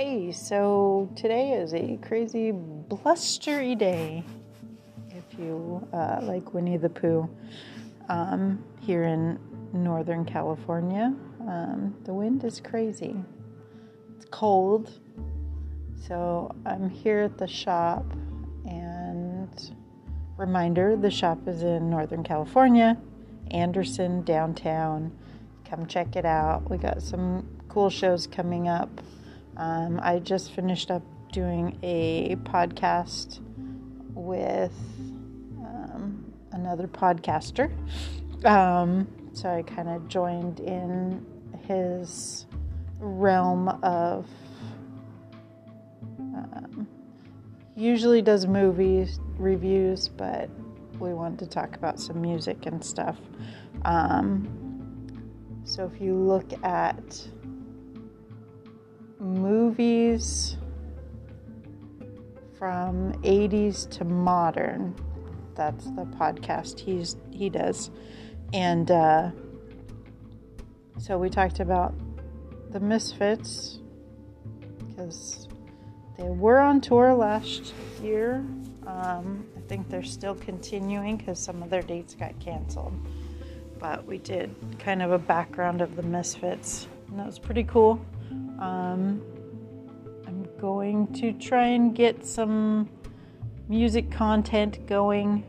Alrighty, so today is a crazy blustery day, if you uh, like Winnie the Pooh, um, here in Northern California. Um, the wind is crazy. It's cold, so I'm here at the shop, and reminder the shop is in Northern California, Anderson, downtown. Come check it out. We got some cool shows coming up. Um, I just finished up doing a podcast with um, another podcaster. Um, so I kind of joined in his realm of. Um, usually does movies reviews, but we wanted to talk about some music and stuff. Um, so if you look at from 80s to modern. That's the podcast he's he does. And uh, so we talked about the Misfits because they were on tour last year. Um, I think they're still continuing because some of their dates got canceled. But we did kind of a background of the Misfits, and that was pretty cool. Um, going to try and get some music content going,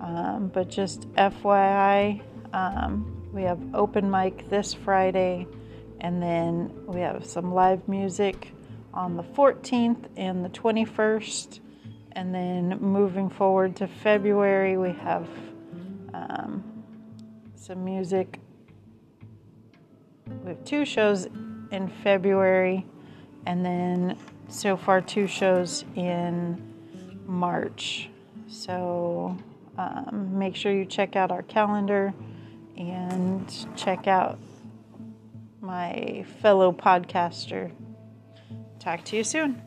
um, but just FYI, um, we have open mic this Friday, and then we have some live music on the 14th and the 21st. And then moving forward to February, we have um, some music. We have two shows in February, and then so far two shows in March. So um, make sure you check out our calendar and check out my fellow podcaster. Talk to you soon.